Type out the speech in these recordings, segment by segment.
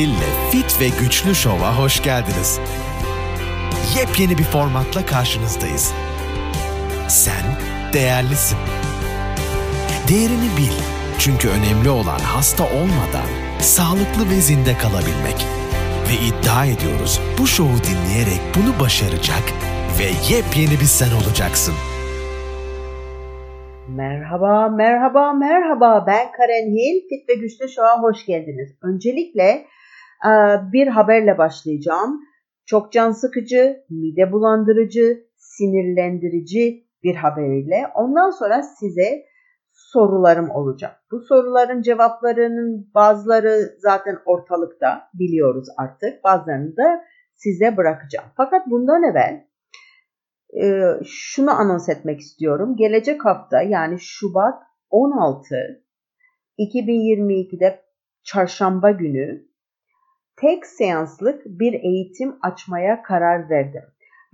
Hil'le Fit ve Güçlü Şov'a hoş geldiniz. Yepyeni bir formatla karşınızdayız. Sen değerlisin. Değerini bil. Çünkü önemli olan hasta olmadan sağlıklı ve zinde kalabilmek. Ve iddia ediyoruz bu şovu dinleyerek bunu başaracak ve yepyeni bir sen olacaksın. Merhaba, merhaba, merhaba. Ben Karen Hill. Fit ve Güçlü Şov'a hoş geldiniz. Öncelikle bir haberle başlayacağım. Çok can sıkıcı, mide bulandırıcı, sinirlendirici bir haberiyle. Ondan sonra size sorularım olacak. Bu soruların cevaplarının bazıları zaten ortalıkta biliyoruz artık. Bazılarını da size bırakacağım. Fakat bundan evvel e, şunu anons etmek istiyorum. Gelecek hafta yani Şubat 16 2022'de çarşamba günü tek seanslık bir eğitim açmaya karar verdim.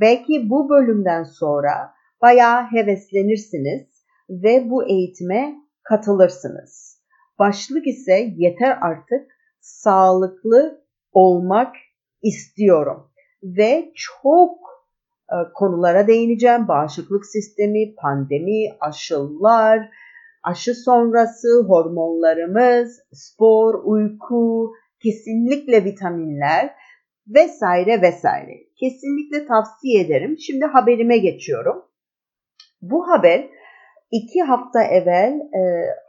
Belki bu bölümden sonra bayağı heveslenirsiniz ve bu eğitime katılırsınız. Başlık ise yeter artık sağlıklı olmak istiyorum ve çok e, konulara değineceğim. Bağışıklık sistemi, pandemi, aşılar, aşı sonrası hormonlarımız, spor, uyku, kesinlikle vitaminler vesaire vesaire. Kesinlikle tavsiye ederim. Şimdi haberime geçiyorum. Bu haber iki hafta evvel e,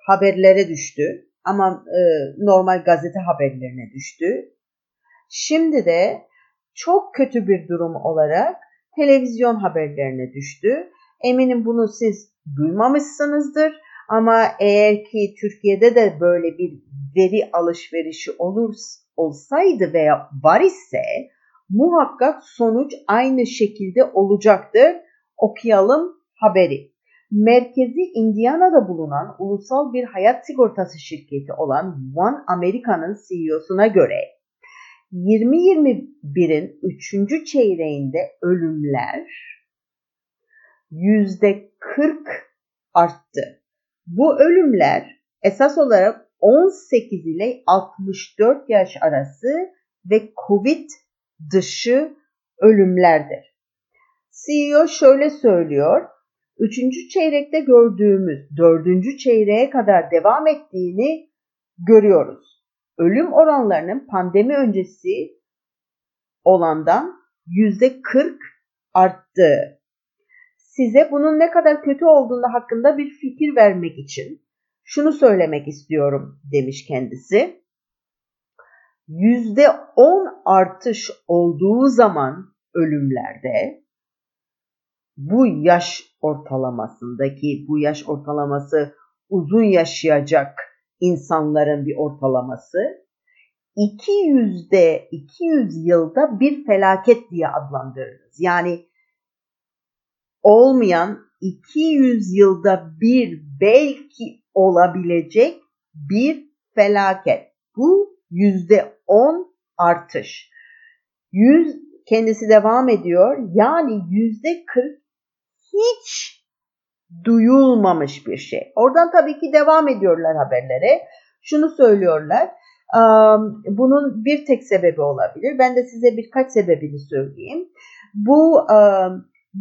haberlere düştü ama e, normal gazete haberlerine düştü. Şimdi de çok kötü bir durum olarak televizyon haberlerine düştü. Eminim bunu siz duymamışsınızdır ama eğer ki Türkiye'de de böyle bir veri alışverişi olur olsaydı veya var ise muhakkak sonuç aynı şekilde olacaktır. Okuyalım haberi. Merkezi Indiana'da bulunan ulusal bir hayat sigortası şirketi olan One America'nın CEO'suna göre 2021'in 3. çeyreğinde ölümler %40 arttı. Bu ölümler esas olarak 18 ile 64 yaş arası ve COVID dışı ölümlerdir. CEO şöyle söylüyor. Üçüncü çeyrekte gördüğümüz dördüncü çeyreğe kadar devam ettiğini görüyoruz. Ölüm oranlarının pandemi öncesi olandan yüzde 40 arttı. Size bunun ne kadar kötü olduğunda hakkında bir fikir vermek için şunu söylemek istiyorum demiş kendisi. Yüzde 10 artış olduğu zaman ölümlerde bu yaş ortalamasındaki bu yaş ortalaması uzun yaşayacak insanların bir ortalaması 200'de 200 yılda bir felaket diye adlandırırız. Yani olmayan 200 yılda bir belki olabilecek bir felaket. Bu yüzde 10 artış. 100 kendisi devam ediyor. Yani yüzde 40 hiç duyulmamış bir şey. Oradan tabii ki devam ediyorlar haberlere. Şunu söylüyorlar. Bunun bir tek sebebi olabilir. Ben de size birkaç sebebini söyleyeyim. Bu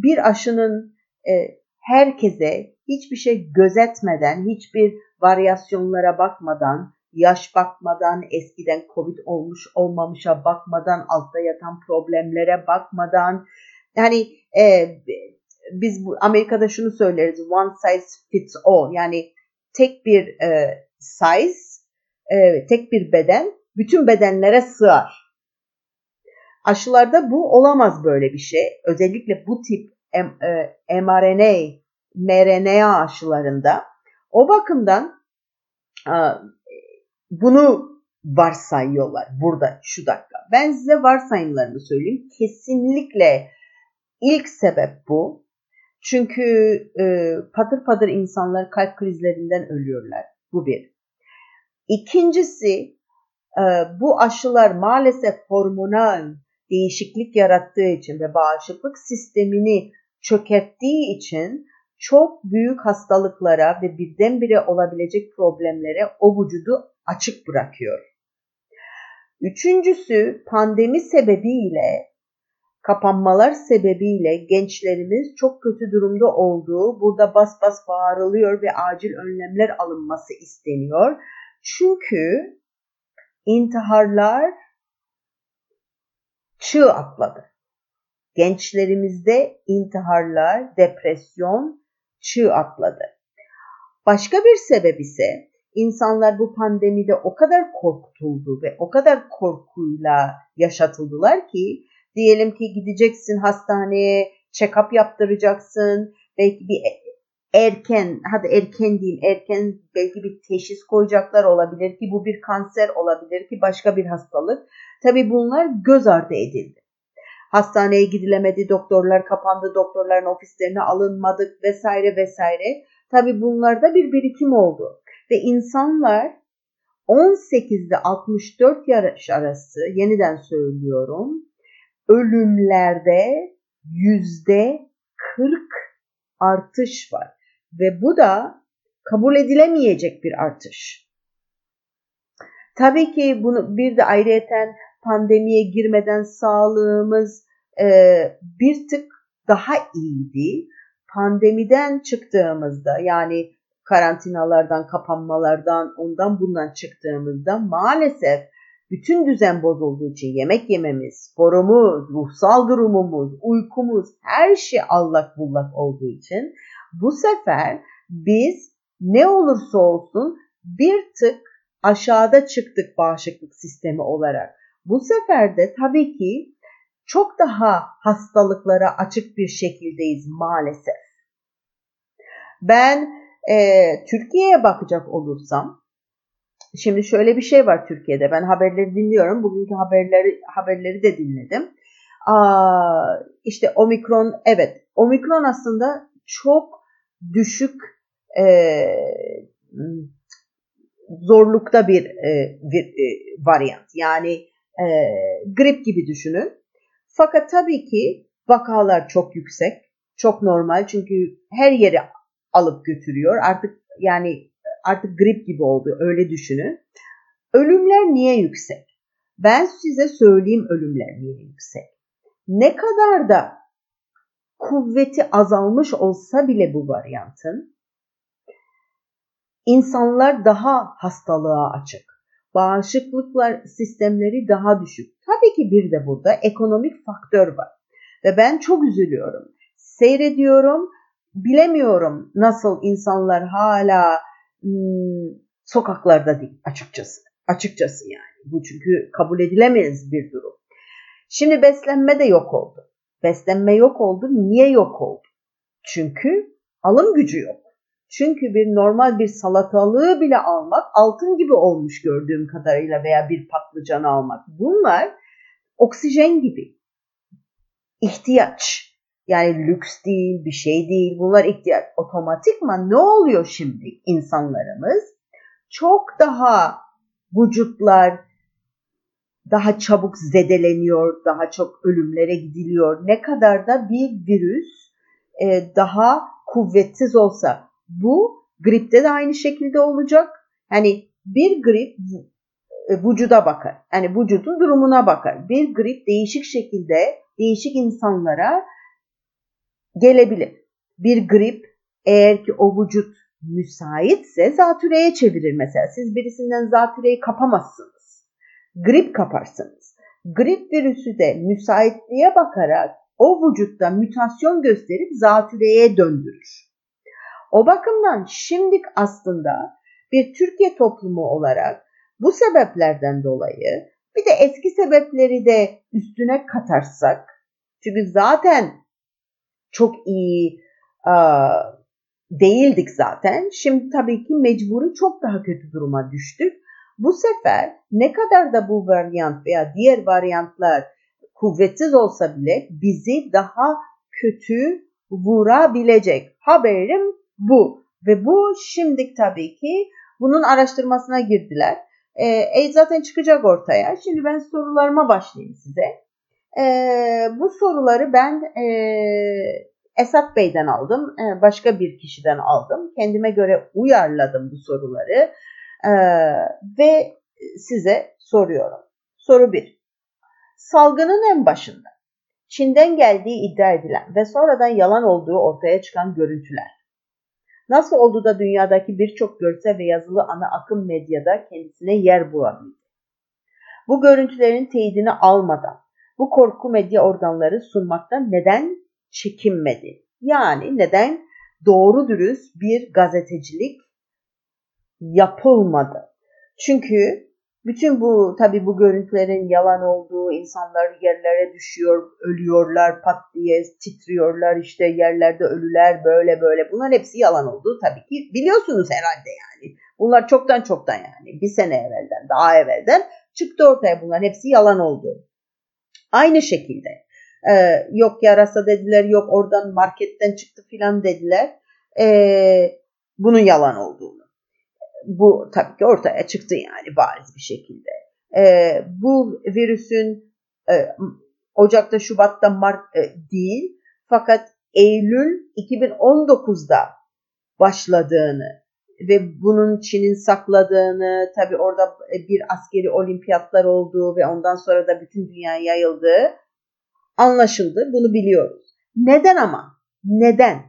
bir aşının e, herkese hiçbir şey gözetmeden, hiçbir varyasyonlara bakmadan, yaş bakmadan, eskiden Covid olmuş olmamışa bakmadan, altta yatan problemlere bakmadan, yani e, biz bu Amerika'da şunu söyleriz, one size fits all, yani tek bir e, size, e, tek bir beden bütün bedenlere sığar. Aşılarda bu olamaz böyle bir şey. Özellikle bu tip mRNA, e, mRNA aşılarında. O bakımdan bunu varsayıyorlar burada şu dakika. Ben size varsayımlarını söyleyeyim. Kesinlikle ilk sebep bu. Çünkü e, patır patır insanlar kalp krizlerinden ölüyorlar. Bu bir. İkincisi e, bu aşılar maalesef hormonal değişiklik yarattığı için ve bağışıklık sistemini çökerttiği için çok büyük hastalıklara ve birdenbire olabilecek problemlere o vücudu açık bırakıyor. Üçüncüsü pandemi sebebiyle kapanmalar sebebiyle gençlerimiz çok kötü durumda olduğu burada bas bas bağırılıyor ve acil önlemler alınması isteniyor. Çünkü intiharlar çığ atladı. Gençlerimizde intiharlar, depresyon çığ atladı. Başka bir sebep ise insanlar bu pandemide o kadar korkutuldu ve o kadar korkuyla yaşatıldılar ki diyelim ki gideceksin hastaneye check-up yaptıracaksın belki bir erken hadi erken diyeyim erken belki bir teşhis koyacaklar olabilir ki bu bir kanser olabilir ki başka bir hastalık. Tabi bunlar göz ardı edildi. Hastaneye gidilemedi, doktorlar kapandı, doktorların ofislerine alınmadık vesaire vesaire. Tabi bunlarda bir birikim oldu. Ve insanlar 18 ile 64 yaş arası yeniden söylüyorum ölümlerde yüzde 40 artış var. Ve bu da kabul edilemeyecek bir artış. Tabii ki bunu bir de ayrıyeten pandemiye girmeden sağlığımız e, bir tık daha iyiydi. Pandemiden çıktığımızda yani karantinalardan, kapanmalardan, ondan bundan çıktığımızda maalesef bütün düzen bozulduğu için yemek yememiz, sporumuz, ruhsal durumumuz, uykumuz her şey allak bullak olduğu için bu sefer biz ne olursa olsun bir tık aşağıda çıktık bağışıklık sistemi olarak. Bu sefer de tabii ki çok daha hastalıklara açık bir şekildeyiz maalesef. Ben e, Türkiye'ye bakacak olursam Şimdi şöyle bir şey var Türkiye'de. Ben haberleri dinliyorum. Bugünkü haberleri haberleri de dinledim. Aa, işte omikron evet omikron aslında çok düşük e, zorlukta bir, e, bir e, varyant. Yani e, grip gibi düşünün. Fakat tabii ki vakalar çok yüksek. Çok normal çünkü her yeri alıp götürüyor. Artık yani artık grip gibi oldu öyle düşünün. Ölümler niye yüksek? Ben size söyleyeyim ölümler niye yüksek. Ne kadar da kuvveti azalmış olsa bile bu varyantın insanlar daha hastalığa açık. Bağışıklıklar sistemleri daha düşük. Tabii ki bir de burada ekonomik faktör var. Ve ben çok üzülüyorum. Seyrediyorum, bilemiyorum nasıl insanlar hala Hmm, sokaklarda değil açıkçası. Açıkçası yani. Bu çünkü kabul edilemez bir durum. Şimdi beslenme de yok oldu. Beslenme yok oldu. Niye yok oldu? Çünkü alım gücü yok. Çünkü bir normal bir salatalığı bile almak altın gibi olmuş gördüğüm kadarıyla veya bir patlıcan almak. Bunlar oksijen gibi. ihtiyaç. Yani lüks değil, bir şey değil. Bunlar ihtiyaç. Otomatikman ne oluyor şimdi insanlarımız? Çok daha vücutlar daha çabuk zedeleniyor, daha çok ölümlere gidiliyor. Ne kadar da bir virüs e, daha kuvvetsiz olsa bu gripte de aynı şekilde olacak. Yani bir grip e, vücuda bakar. Yani vücudun durumuna bakar. Bir grip değişik şekilde değişik insanlara gelebilir. Bir grip eğer ki o vücut müsaitse zatürreye çevirir mesela. Siz birisinden zatüreyi kapamazsınız. Grip kaparsınız. Grip virüsü de müsaitliğe bakarak o vücutta mutasyon gösterip zatürreye döndürür. O bakımdan şimdik aslında bir Türkiye toplumu olarak bu sebeplerden dolayı bir de eski sebepleri de üstüne katarsak çünkü zaten çok iyi e, değildik zaten. Şimdi tabii ki mecburi çok daha kötü duruma düştük. Bu sefer ne kadar da bu varyant veya diğer varyantlar kuvvetsiz olsa bile bizi daha kötü vurabilecek. Haberim bu. Ve bu şimdi tabii ki bunun araştırmasına girdiler. E, zaten çıkacak ortaya. Şimdi ben sorularıma başlayayım size. E, bu soruları ben e, Esat Bey'den aldım, e, başka bir kişiden aldım. Kendime göre uyarladım bu soruları e, ve size soruyorum. Soru 1. Salgının en başında Çin'den geldiği iddia edilen ve sonradan yalan olduğu ortaya çıkan görüntüler. Nasıl oldu da dünyadaki birçok görsel ve yazılı ana akım medyada kendisine yer bulabildi? Bu görüntülerin teyidini almadan bu korku medya organları sunmaktan neden çekinmedi? Yani neden doğru dürüst bir gazetecilik yapılmadı? Çünkü bütün bu tabi bu görüntülerin yalan olduğu, insanlar yerlere düşüyor, ölüyorlar, pat diye titriyorlar, işte yerlerde ölüler böyle böyle. Bunların hepsi yalan olduğu tabii ki biliyorsunuz herhalde yani. Bunlar çoktan çoktan yani bir sene evvelden, daha evvelden çıktı ortaya bunların hepsi yalan oldu. Aynı şekilde e, yok yarasa dediler, yok oradan marketten çıktı filan dediler. E, bunun yalan olduğunu bu tabii ki ortaya çıktı yani bariz bir şekilde. E, bu virüsün e, Ocak'ta, Şubat'ta, Mart e, değil fakat Eylül 2019'da başladığını ve bunun Çin'in sakladığını, tabii orada bir askeri olimpiyatlar olduğu ve ondan sonra da bütün dünyaya yayıldığı anlaşıldı. Bunu biliyoruz. Neden ama? Neden?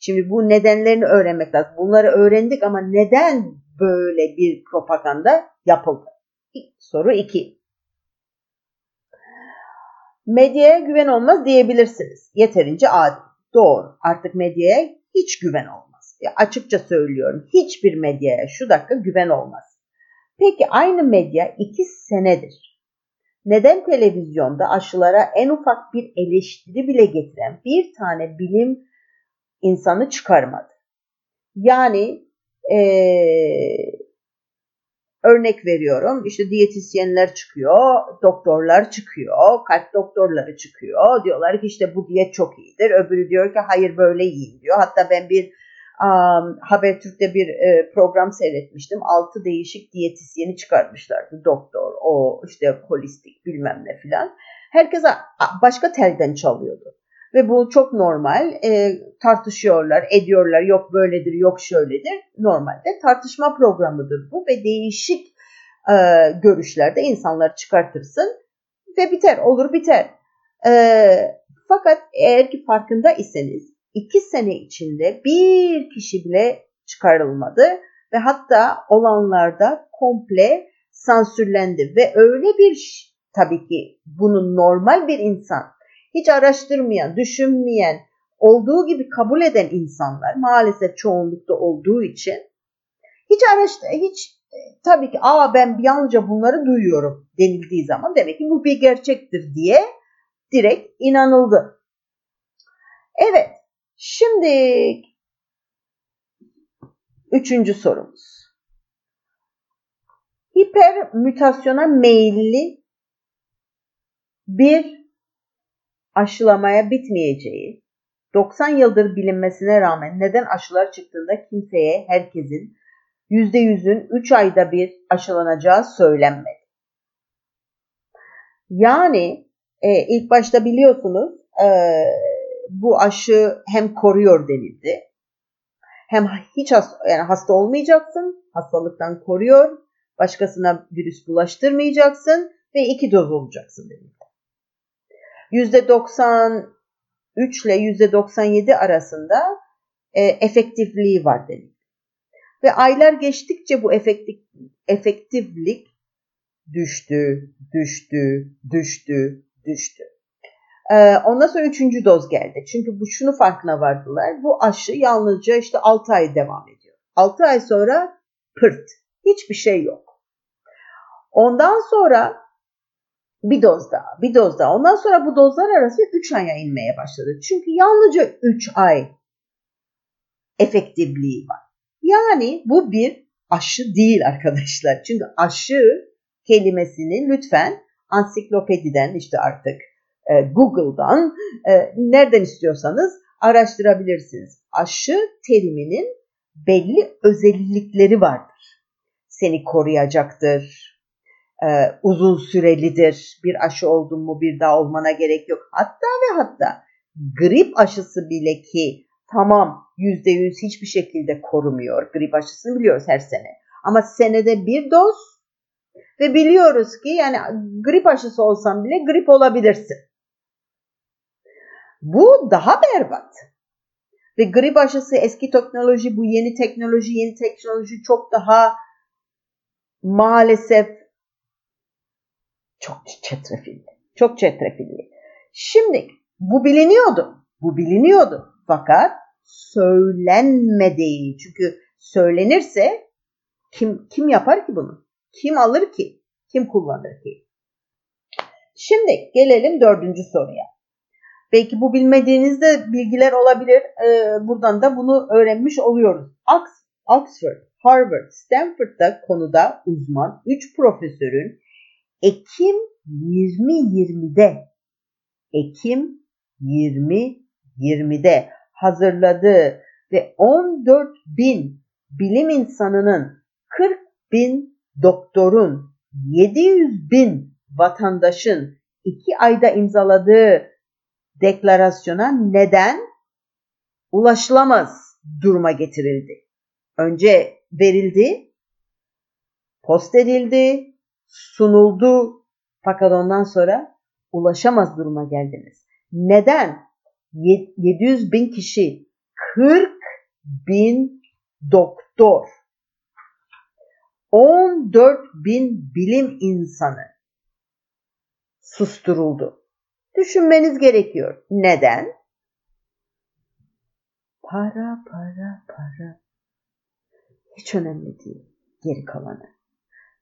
Şimdi bu nedenlerini öğrenmek lazım. Bunları öğrendik ama neden böyle bir propaganda yapıldı? Soru 2. Medyaya güven olmaz diyebilirsiniz. Yeterince adil. Doğru. Artık medyaya hiç güven olmaz. Ya açıkça söylüyorum. Hiçbir medyaya şu dakika güven olmaz. Peki aynı medya 2 senedir. Neden televizyonda aşılara en ufak bir eleştiri bile getiren bir tane bilim insanı çıkarmadı? Yani ee, örnek veriyorum işte diyetisyenler çıkıyor, doktorlar çıkıyor, kalp doktorları çıkıyor. Diyorlar ki işte bu diyet çok iyidir. Öbürü diyor ki hayır böyle yiyin diyor. Hatta ben bir um, Habertürk'te bir e, program seyretmiştim. Altı değişik diyetisyeni çıkarmışlardı. Doktor, o işte holistik bilmem ne filan. Herkes başka telden çalıyordu. Ve bu çok normal. E, tartışıyorlar, ediyorlar. Yok böyledir, yok şöyledir. Normalde tartışma programıdır bu ve değişik e, görüşlerde insanlar çıkartırsın ve biter, olur biter. E, fakat eğer ki farkında iseniz iki sene içinde bir kişi bile çıkarılmadı ve hatta olanlarda komple sansürlendi ve öyle bir tabii ki bunun normal bir insan hiç araştırmayan, düşünmeyen, olduğu gibi kabul eden insanlar maalesef çoğunlukta olduğu için hiç araştır, hiç e, tabii ki aa ben yalnızca bunları duyuyorum denildiği zaman demek ki bu bir gerçektir diye direkt inanıldı. Evet, şimdi üçüncü sorumuz. Hiper mutasyona meyilli bir aşılamaya bitmeyeceği, 90 yıldır bilinmesine rağmen neden aşılar çıktığında kimseye, herkesin %100'ün 3 ayda bir aşılanacağı söylenmedi. Yani e, ilk başta biliyorsunuz e, bu aşı hem koruyor denildi. Hem hiç hasta, yani hasta olmayacaksın, hastalıktan koruyor, başkasına virüs bulaştırmayacaksın ve iki doz olacaksın denildi. %93 ile %97 arasında e, efektifliği var dedik. Ve aylar geçtikçe bu efektif, efektiflik düştü, düştü, düştü, düştü. Ee, ondan sonra üçüncü doz geldi. Çünkü bu şunu farkına vardılar. Bu aşı yalnızca işte 6 ay devam ediyor. 6 ay sonra pırt. Hiçbir şey yok. Ondan sonra bir doz daha, bir doz daha. Ondan sonra bu dozlar arası 3 aya inmeye başladı. Çünkü yalnızca 3 ay efektifliği var. Yani bu bir aşı değil arkadaşlar. Çünkü aşı kelimesini lütfen ansiklopediden işte artık e, Google'dan e, nereden istiyorsanız araştırabilirsiniz. Aşı teriminin belli özellikleri vardır. Seni koruyacaktır, e, uzun sürelidir. Bir aşı oldun mu bir daha olmana gerek yok. Hatta ve hatta grip aşısı bile ki tamam yüzde yüz hiçbir şekilde korumuyor. Grip aşısını biliyoruz her sene. Ama senede bir doz Ve biliyoruz ki yani grip aşısı olsan bile grip olabilirsin. Bu daha berbat. Ve grip aşısı eski teknoloji, bu yeni teknoloji, yeni teknoloji çok daha maalesef çok çetrefilli. Çok çetrefilli. Şimdi bu biliniyordu. Bu biliniyordu. Fakat söylenmedi. Çünkü söylenirse kim kim yapar ki bunu? Kim alır ki? Kim kullanır ki? Şimdi gelelim dördüncü soruya. Belki bu bilmediğinizde bilgiler olabilir. Ee, buradan da bunu öğrenmiş oluyoruz. Oxford, Harvard, Stanford'da konuda uzman 3 profesörün Ekim 2020'de Ekim 2020'de hazırladığı ve 14 bin bilim insanının 40 bin doktorun 700 bin vatandaşın iki ayda imzaladığı deklarasyona neden ulaşılamaz duruma getirildi. Önce verildi, post edildi, sunuldu fakat ondan sonra ulaşamaz duruma geldiniz. Neden? 700 bin kişi, 40 bin doktor, 14 bin bilim insanı susturuldu. Düşünmeniz gerekiyor. Neden? Para, para, para. Hiç önemli değil. Geri kalanı.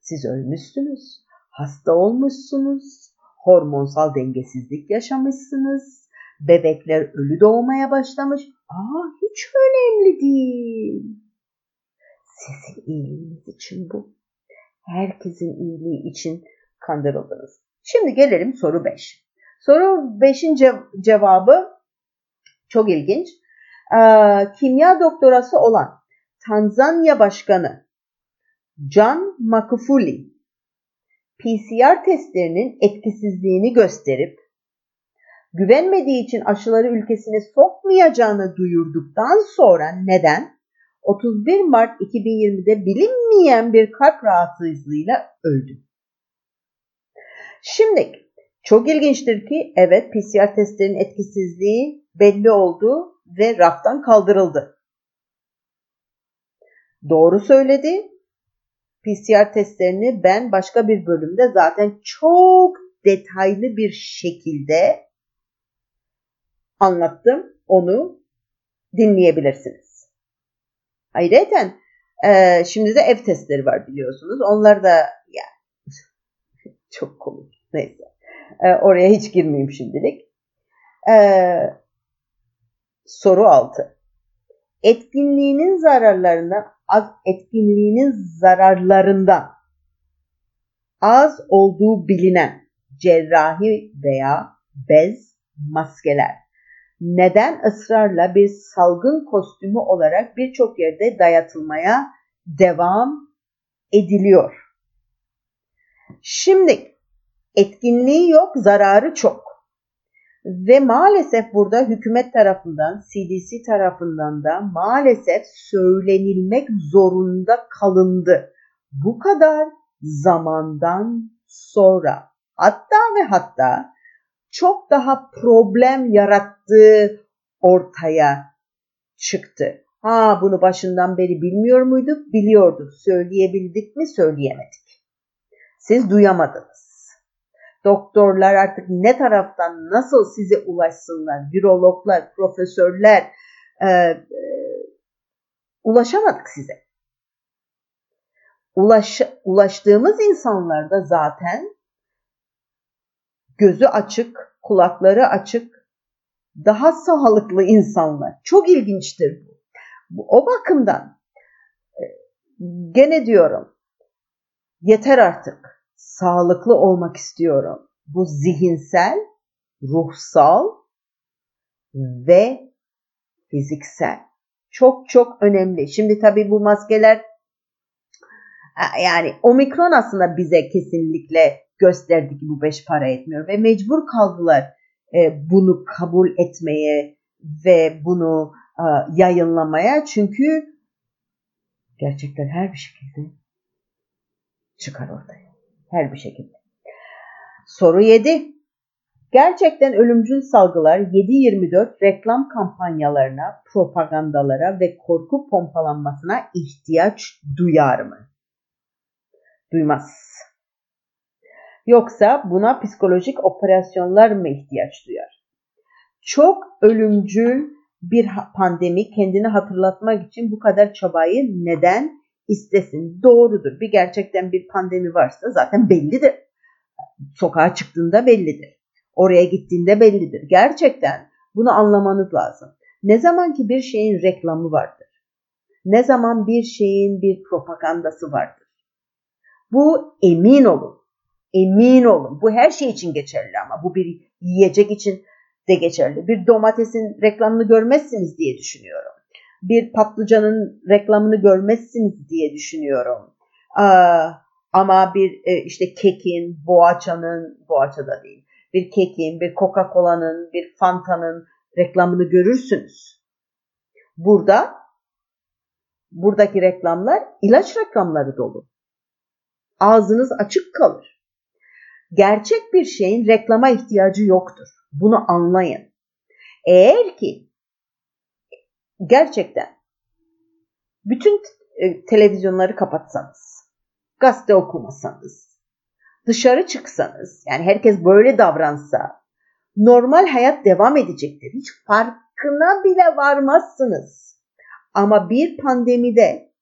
Siz ölmüşsünüz, hasta olmuşsunuz, hormonsal dengesizlik yaşamışsınız, bebekler ölü doğmaya başlamış. Aa hiç önemli değil. Sizin iyiliğiniz için bu. Herkesin iyiliği için kandırıldınız. Şimdi gelelim soru 5. Soru 5'in cev- cevabı çok ilginç. Ee, kimya doktorası olan Tanzanya Başkanı John Magufuli PCR testlerinin etkisizliğini gösterip güvenmediği için aşıları ülkesine sokmayacağını duyurduktan sonra neden 31 Mart 2020'de bilinmeyen bir kalp rahatsızlığıyla öldü. Şimdi çok ilginçtir ki evet PCR testlerinin etkisizliği belli oldu ve raftan kaldırıldı. Doğru söyledi. PCR testlerini ben başka bir bölümde zaten çok detaylı bir şekilde anlattım. Onu dinleyebilirsiniz. Ayrıca e, şimdi de ev testleri var biliyorsunuz. Onlar da yani çok komik. Neyse. E, oraya hiç girmeyeyim şimdilik. E, soru 6. Etkinliğinin zararlarından az etkinliğinin zararlarından az olduğu bilinen cerrahi veya bez maskeler neden ısrarla bir salgın kostümü olarak birçok yerde dayatılmaya devam ediliyor. Şimdi etkinliği yok, zararı çok. Ve maalesef burada hükümet tarafından, CDC tarafından da maalesef söylenilmek zorunda kalındı. Bu kadar zamandan sonra hatta ve hatta çok daha problem yarattığı ortaya çıktı. Ha bunu başından beri bilmiyor muyduk? Biliyorduk. Söyleyebildik mi? Söyleyemedik. Siz duyamadınız. Doktorlar artık ne taraftan nasıl size ulaşsınlar? Virologlar, profesörler e, e, ulaşamadık size. Ulaş, ulaştığımız insanlar da zaten gözü açık, kulakları açık, daha sağlıklı insanlar. Çok ilginçtir bu. O bakımdan e, gene diyorum yeter artık. Sağlıklı olmak istiyorum. Bu zihinsel, ruhsal ve fiziksel. Çok çok önemli. Şimdi tabii bu maskeler yani omikron aslında bize kesinlikle gösterdi ki bu beş para etmiyor ve mecbur kaldılar e, bunu kabul etmeye ve bunu e, yayınlamaya çünkü gerçekler her bir şekilde çıkar ortaya. Her bir şekilde. Soru 7. Gerçekten ölümcül salgılar 7-24 reklam kampanyalarına, propagandalara ve korku pompalanmasına ihtiyaç duyar mı? Duymaz. Yoksa buna psikolojik operasyonlar mı ihtiyaç duyar? Çok ölümcül bir pandemi kendini hatırlatmak için bu kadar çabayı neden istesin? Doğrudur. Bir gerçekten bir pandemi varsa zaten bellidir. Sokağa çıktığında bellidir. Oraya gittiğinde bellidir. Gerçekten bunu anlamanız lazım. Ne zaman ki bir şeyin reklamı vardır. Ne zaman bir şeyin bir propagandası vardır. Bu emin olun. Emin olun. Bu her şey için geçerli ama bu bir yiyecek için de geçerli. Bir domatesin reklamını görmezsiniz diye düşünüyorum. Bir patlıcanın reklamını görmezsiniz diye düşünüyorum. Ama bir e, işte kekin, boğaçanın, boğaça da değil, bir kekin, bir Coca-Cola'nın, bir Fanta'nın reklamını görürsünüz. Burada buradaki reklamlar ilaç reklamları dolu. Ağzınız açık kalır. Gerçek bir şeyin reklama ihtiyacı yoktur. Bunu anlayın. Eğer ki gerçekten bütün e, televizyonları kapatsanız, gazete okumasanız, dışarı çıksanız, yani herkes böyle davransa, normal hayat devam edecektir. Hiç farkına bile varmazsınız. Ama bir pandemide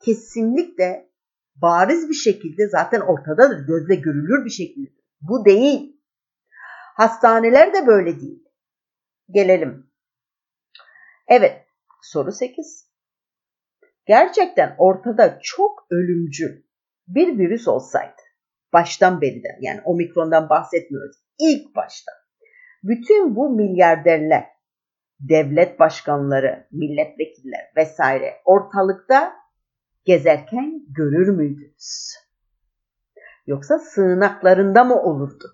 kesinlikle bariz bir şekilde zaten ortadadır, gözle görülür bir şekilde. Bu değil. Hastaneler de böyle değil. Gelelim. Evet, soru 8. Gerçekten ortada çok ölümcül bir virüs olsaydı, baştan beriden yani omikrondan bahsetmiyoruz, ilk başta bütün bu milyarderler, devlet başkanları, milletvekiller vesaire ortalıkta gezerken görür müydünüz? Yoksa sığınaklarında mı olurdu?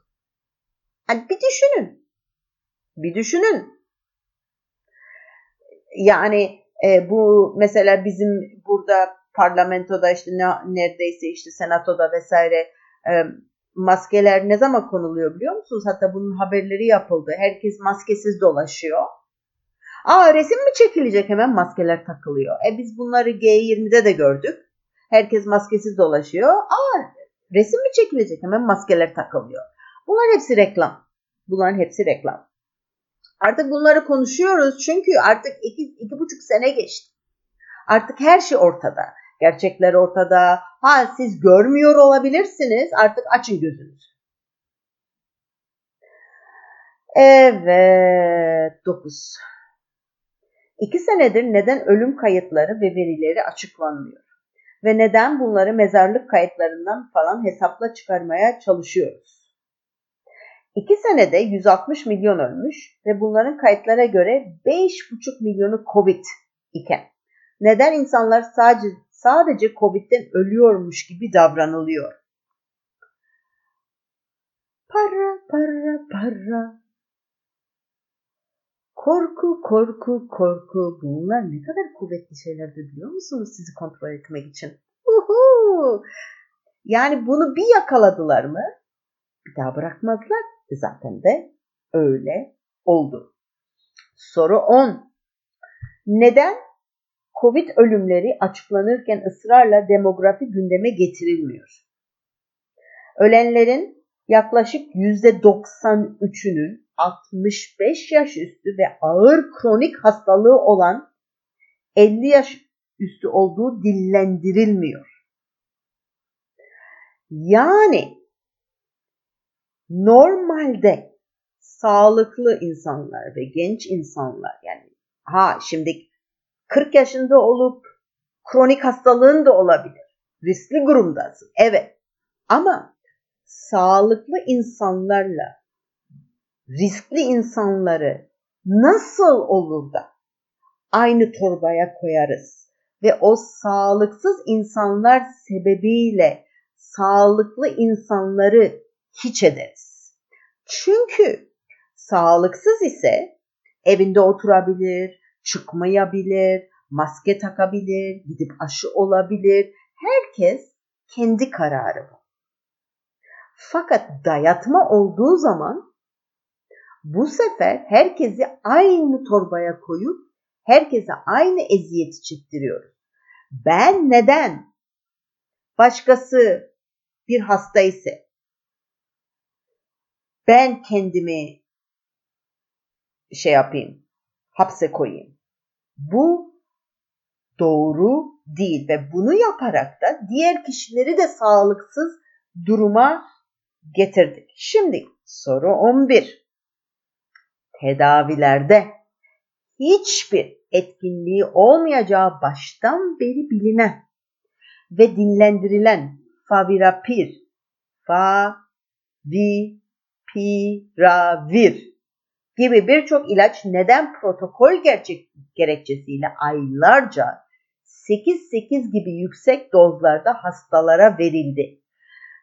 Hani bir düşünün. Bir düşünün. Yani e, bu mesela bizim burada parlamentoda işte ne, neredeyse işte senatoda vesaire e, maskeler ne zaman konuluyor biliyor musunuz? Hatta bunun haberleri yapıldı. Herkes maskesiz dolaşıyor. Aa resim mi çekilecek hemen maskeler takılıyor. E biz bunları G20'de de gördük. Herkes maskesiz dolaşıyor. Aa resim mi çekilecek hemen maskeler takılıyor. Bunların hepsi reklam. Bunların hepsi reklam. Artık bunları konuşuyoruz çünkü artık iki, iki buçuk sene geçti. Artık her şey ortada. Gerçekler ortada. Ha siz görmüyor olabilirsiniz. Artık açın gözünüzü. Evet. Dokuz. İki senedir neden ölüm kayıtları ve verileri açıklanmıyor? Ve neden bunları mezarlık kayıtlarından falan hesapla çıkarmaya çalışıyoruz? İki senede 160 milyon ölmüş ve bunların kayıtlara göre 5,5 milyonu Covid iken neden insanlar sadece sadece Covid'den ölüyormuş gibi davranılıyor? Para para para. Korku korku korku. Bunlar ne kadar kuvvetli şeylerdir biliyor musunuz sizi kontrol etmek için? Uhu. Yani bunu bir yakaladılar mı bir daha bırakmazlar Zaten de öyle oldu. Soru 10. Neden Covid ölümleri açıklanırken ısrarla demografi gündeme getirilmiyor? Ölenlerin yaklaşık %93'ünün 65 yaş üstü ve ağır kronik hastalığı olan 50 yaş üstü olduğu dillendirilmiyor. Yani normalde sağlıklı insanlar ve genç insanlar yani ha şimdi 40 yaşında olup kronik hastalığın da olabilir. Riskli grubundasın. Evet. Ama sağlıklı insanlarla riskli insanları nasıl olur da aynı torbaya koyarız ve o sağlıksız insanlar sebebiyle sağlıklı insanları hiç ederiz. Çünkü sağlıksız ise evinde oturabilir, çıkmayabilir, maske takabilir, gidip aşı olabilir. Herkes kendi kararı bu. Fakat dayatma olduğu zaman bu sefer herkesi aynı torbaya koyup herkese aynı eziyeti çektiriyoruz. Ben neden başkası bir hasta ise ben kendimi şey yapayım, hapse koyayım. Bu doğru değil ve bunu yaparak da diğer kişileri de sağlıksız duruma getirdik. Şimdi soru 11. Tedavilerde hiçbir etkinliği olmayacağı baştan beri bilinen ve dinlendirilen favirapir, fa, vi, piravir gibi birçok ilaç neden protokol gerçek, gerekçesiyle aylarca 8-8 gibi yüksek dozlarda hastalara verildi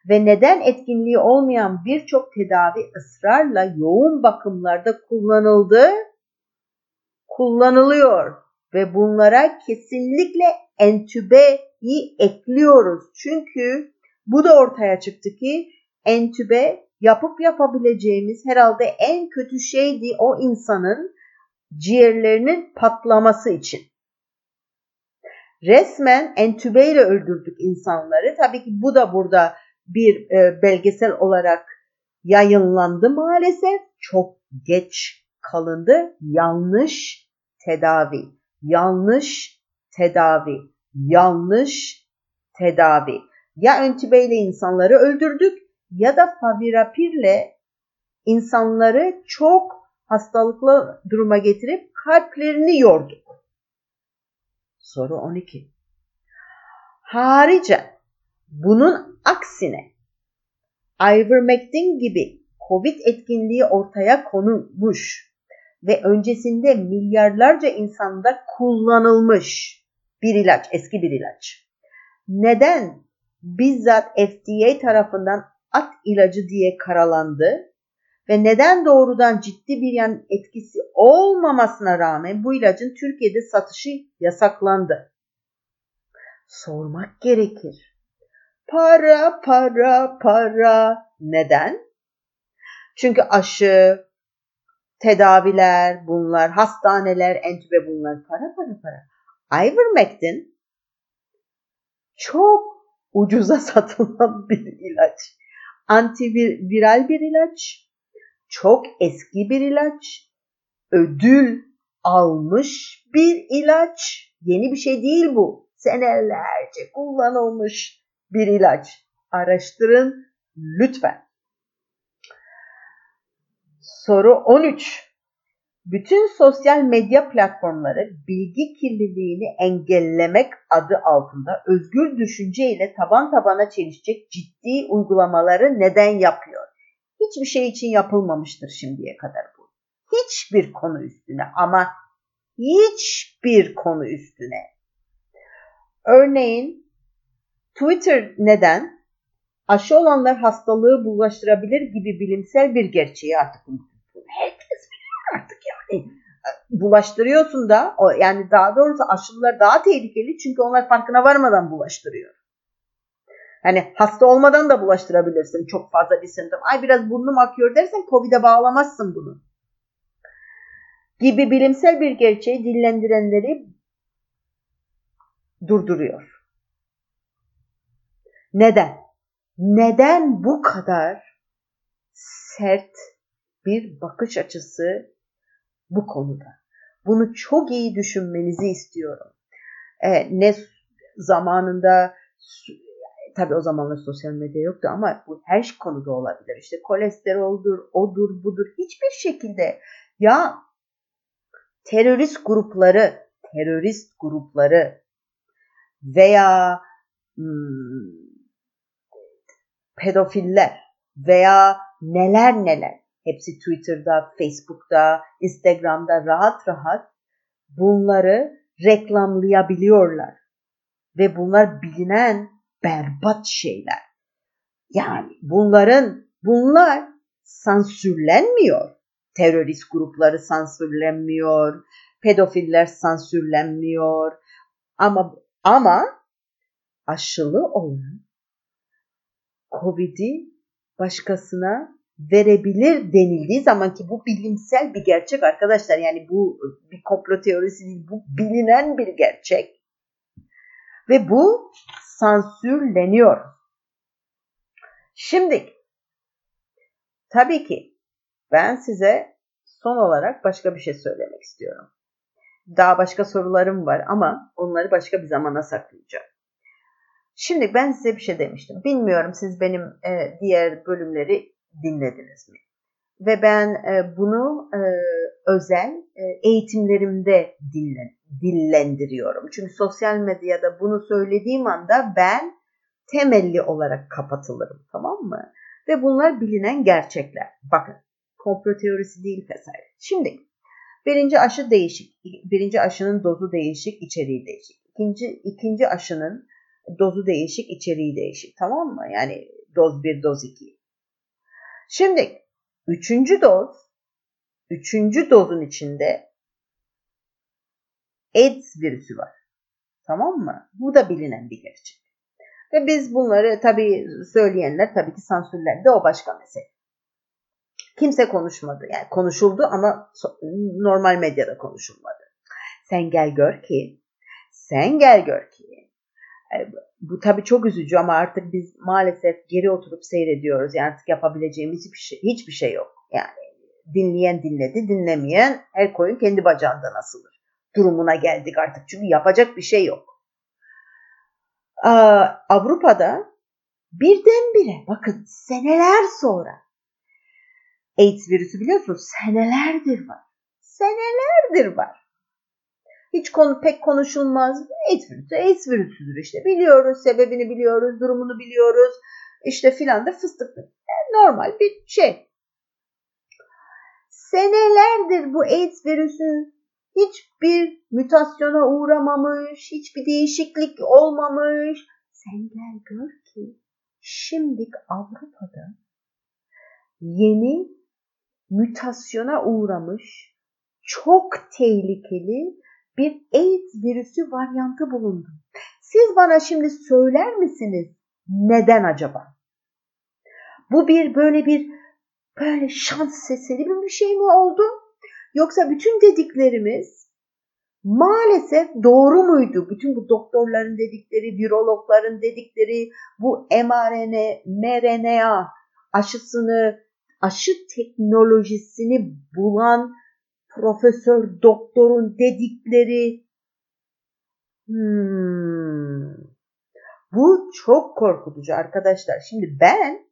ve neden etkinliği olmayan birçok tedavi ısrarla yoğun bakımlarda kullanıldı, kullanılıyor ve bunlara kesinlikle entübeyi ekliyoruz. Çünkü bu da ortaya çıktı ki entübe yapıp yapabileceğimiz herhalde en kötü şeydi o insanın ciğerlerinin patlaması için. Resmen entübeyle öldürdük insanları. Tabii ki bu da burada bir e, belgesel olarak yayınlandı maalesef. Çok geç kalındı. Yanlış tedavi, yanlış tedavi, yanlış tedavi. Ya entübeyle insanları öldürdük ya da favirapirle insanları çok hastalıklı duruma getirip kalplerini yorduk. Soru 12. Harice bunun aksine ivermectin gibi COVID etkinliği ortaya konulmuş ve öncesinde milyarlarca insanda kullanılmış bir ilaç, eski bir ilaç. Neden bizzat FDA tarafından at ilacı diye karalandı ve neden doğrudan ciddi bir yan etkisi olmamasına rağmen bu ilacın Türkiye'de satışı yasaklandı? Sormak gerekir. Para, para, para. Neden? Çünkü aşı, tedaviler, bunlar, hastaneler, entübe bunlar para, para, para. Ivermectin çok ucuza satılan bir ilaç antiviral bir ilaç, çok eski bir ilaç, ödül almış bir ilaç. Yeni bir şey değil bu. Senelerce kullanılmış bir ilaç. Araştırın lütfen. Soru 13. Bütün sosyal medya platformları bilgi kirliliğini engellemek adı altında özgür düşünce ile taban tabana çelişecek ciddi uygulamaları neden yapıyor? Hiçbir şey için yapılmamıştır şimdiye kadar bu. Hiçbir konu üstüne ama hiçbir konu üstüne. Örneğin Twitter neden? Aşı olanlar hastalığı bulaştırabilir gibi bilimsel bir gerçeği artık herkes biliyor artık bulaştırıyorsun da yani daha doğrusu aşılılar daha tehlikeli çünkü onlar farkına varmadan bulaştırıyor. Hani hasta olmadan da bulaştırabilirsin çok fazla bir semptom. Ay biraz burnum akıyor dersen Covid'e bağlamazsın bunu. Gibi bilimsel bir gerçeği dillendirenleri durduruyor. Neden? Neden bu kadar sert bir bakış açısı bu konuda. Bunu çok iyi düşünmenizi istiyorum. E, ne zamanında tabii o zamanlar sosyal medya yoktu ama bu her konuda olabilir. İşte kolesteroldur, odur, budur. Hiçbir şekilde ya terörist grupları, terörist grupları veya hmm, pedofiller veya neler neler Hepsi Twitter'da, Facebook'ta, Instagram'da rahat rahat bunları reklamlayabiliyorlar. Ve bunlar bilinen berbat şeyler. Yani bunların bunlar sansürlenmiyor. Terörist grupları sansürlenmiyor, pedofiller sansürlenmiyor. Ama ama aşılı olan Covid'i başkasına verebilir denildiği zaman ki bu bilimsel bir gerçek arkadaşlar. Yani bu bir komplo teorisi değil. Bu bilinen bir gerçek. Ve bu sansürleniyor. Şimdi tabii ki ben size son olarak başka bir şey söylemek istiyorum. Daha başka sorularım var ama onları başka bir zamana saklayacağım. Şimdi ben size bir şey demiştim. Bilmiyorum siz benim e, diğer bölümleri dinlediniz mi? Ve ben e, bunu e, özel e, eğitimlerimde dillendiriyorum. Çünkü sosyal medyada bunu söylediğim anda ben temelli olarak kapatılırım tamam mı? Ve bunlar bilinen gerçekler. Bakın komplo teorisi değil vesaire. Şimdi birinci aşı değişik. Birinci aşının dozu değişik, içeriği değişik. İkinci, ikinci aşının dozu değişik, içeriği değişik. Tamam mı? Yani doz 1, doz 2. Şimdi üçüncü doz, üçüncü dozun içinde AIDS virüsü var. Tamam mı? Bu da bilinen bir gerçek. Ve biz bunları tabii söyleyenler tabii ki sansürlendi o başka mesele. Kimse konuşmadı. Yani konuşuldu ama normal medyada konuşulmadı. Sen gel gör ki, sen gel gör ki e, bu tabii çok üzücü ama artık biz maalesef geri oturup seyrediyoruz. Yani artık yapabileceğimiz hiçbir şey, hiçbir şey yok. Yani dinleyen dinledi, dinlemeyen her koyun kendi bacağından asılır. Durumuna geldik artık çünkü yapacak bir şey yok. Avrupa'da birdenbire bakın seneler sonra AIDS virüsü biliyorsunuz senelerdir var. Senelerdir var. Hiç konu pek konuşulmaz. AIDS virüsü AIDS virüsüdür işte. Biliyoruz, sebebini biliyoruz, durumunu biliyoruz. İşte filan da fıstıktır. Yani normal bir şey. Senelerdir bu AIDS virüsü hiçbir mutasyona uğramamış, hiçbir değişiklik olmamış. Sen gel gör ki şimdi Avrupa'da yeni mutasyona uğramış çok tehlikeli bir AIDS virüsü varyantı bulundu. Siz bana şimdi söyler misiniz neden acaba? Bu bir böyle bir böyle şans eseri bir şey mi oldu? Yoksa bütün dediklerimiz maalesef doğru muydu? Bütün bu doktorların dedikleri, virologların dedikleri, bu mRNA, mRNA aşısını, aşı teknolojisini bulan profesör doktorun dedikleri hmm, bu çok korkutucu arkadaşlar. Şimdi ben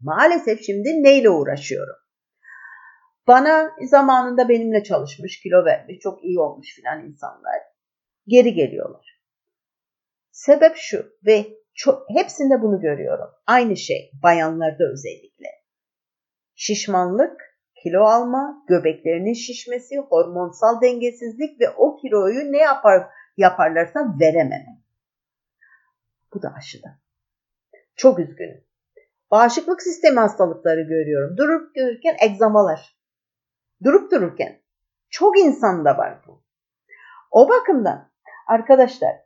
maalesef şimdi neyle uğraşıyorum? Bana zamanında benimle çalışmış, kilo vermiş, çok iyi olmuş filan insanlar geri geliyorlar. Sebep şu ve çok, hepsinde bunu görüyorum. Aynı şey bayanlarda özellikle. Şişmanlık kilo alma, göbeklerinin şişmesi, hormonsal dengesizlik ve o kiloyu ne yapar yaparlarsa verememe. Bu da aşıda. Çok üzgünüm. Bağışıklık sistemi hastalıkları görüyorum. Durup dururken egzamalar. Durup dururken. Çok insanda var bu. O bakımdan arkadaşlar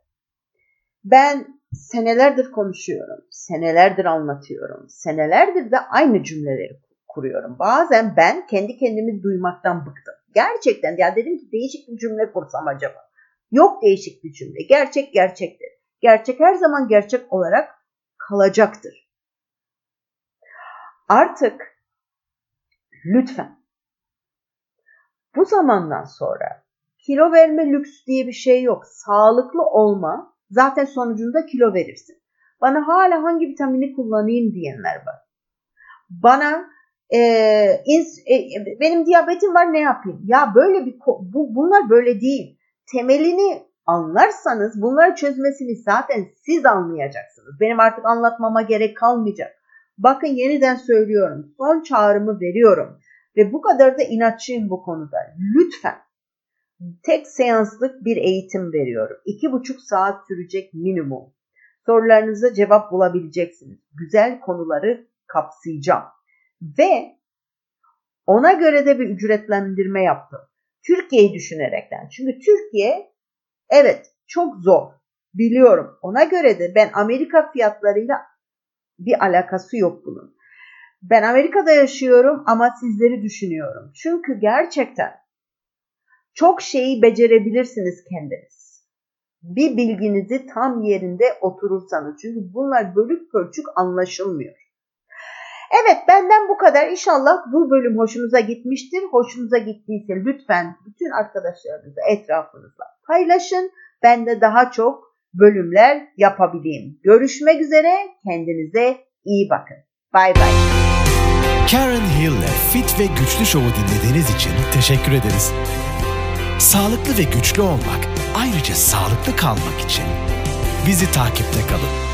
ben senelerdir konuşuyorum, senelerdir anlatıyorum, senelerdir de aynı cümleleri kuruyorum. Bazen ben kendi kendimi duymaktan bıktım. Gerçekten ya dedim ki değişik bir cümle kursam acaba. Yok değişik bir cümle. Gerçek gerçektir. Gerçek her zaman gerçek olarak kalacaktır. Artık lütfen bu zamandan sonra kilo verme lüks diye bir şey yok. Sağlıklı olma zaten sonucunda kilo verirsin. Bana hala hangi vitamini kullanayım diyenler var. Bana e, ins, e, benim diyabetim var ne yapayım? Ya böyle bir bu, bunlar böyle değil. Temelini anlarsanız bunları çözmesini zaten siz anlayacaksınız. Benim artık anlatmama gerek kalmayacak. Bakın yeniden söylüyorum. Son çağrımı veriyorum. Ve bu kadar da inatçıyım bu konuda. Lütfen tek seanslık bir eğitim veriyorum. İki buçuk saat sürecek minimum. Sorularınıza cevap bulabileceksiniz. Güzel konuları kapsayacağım. Ve ona göre de bir ücretlendirme yaptım. Türkiye'yi düşünerekten. Çünkü Türkiye evet çok zor. Biliyorum. Ona göre de ben Amerika fiyatlarıyla bir alakası yok bunun. Ben Amerika'da yaşıyorum ama sizleri düşünüyorum. Çünkü gerçekten çok şeyi becerebilirsiniz kendiniz. Bir bilginizi tam yerinde oturursanız. Çünkü bunlar bölük pörçük anlaşılmıyor. Evet benden bu kadar. İnşallah bu bölüm hoşunuza gitmiştir. Hoşunuza gittiyse lütfen bütün arkadaşlarınızla etrafınızla paylaşın. Ben de daha çok bölümler yapabileyim. Görüşmek üzere. Kendinize iyi bakın. Bay bay. Karen Hill'le Fit ve Güçlü Show'u dinlediğiniz için teşekkür ederiz. Sağlıklı ve güçlü olmak, ayrıca sağlıklı kalmak için bizi takipte kalın.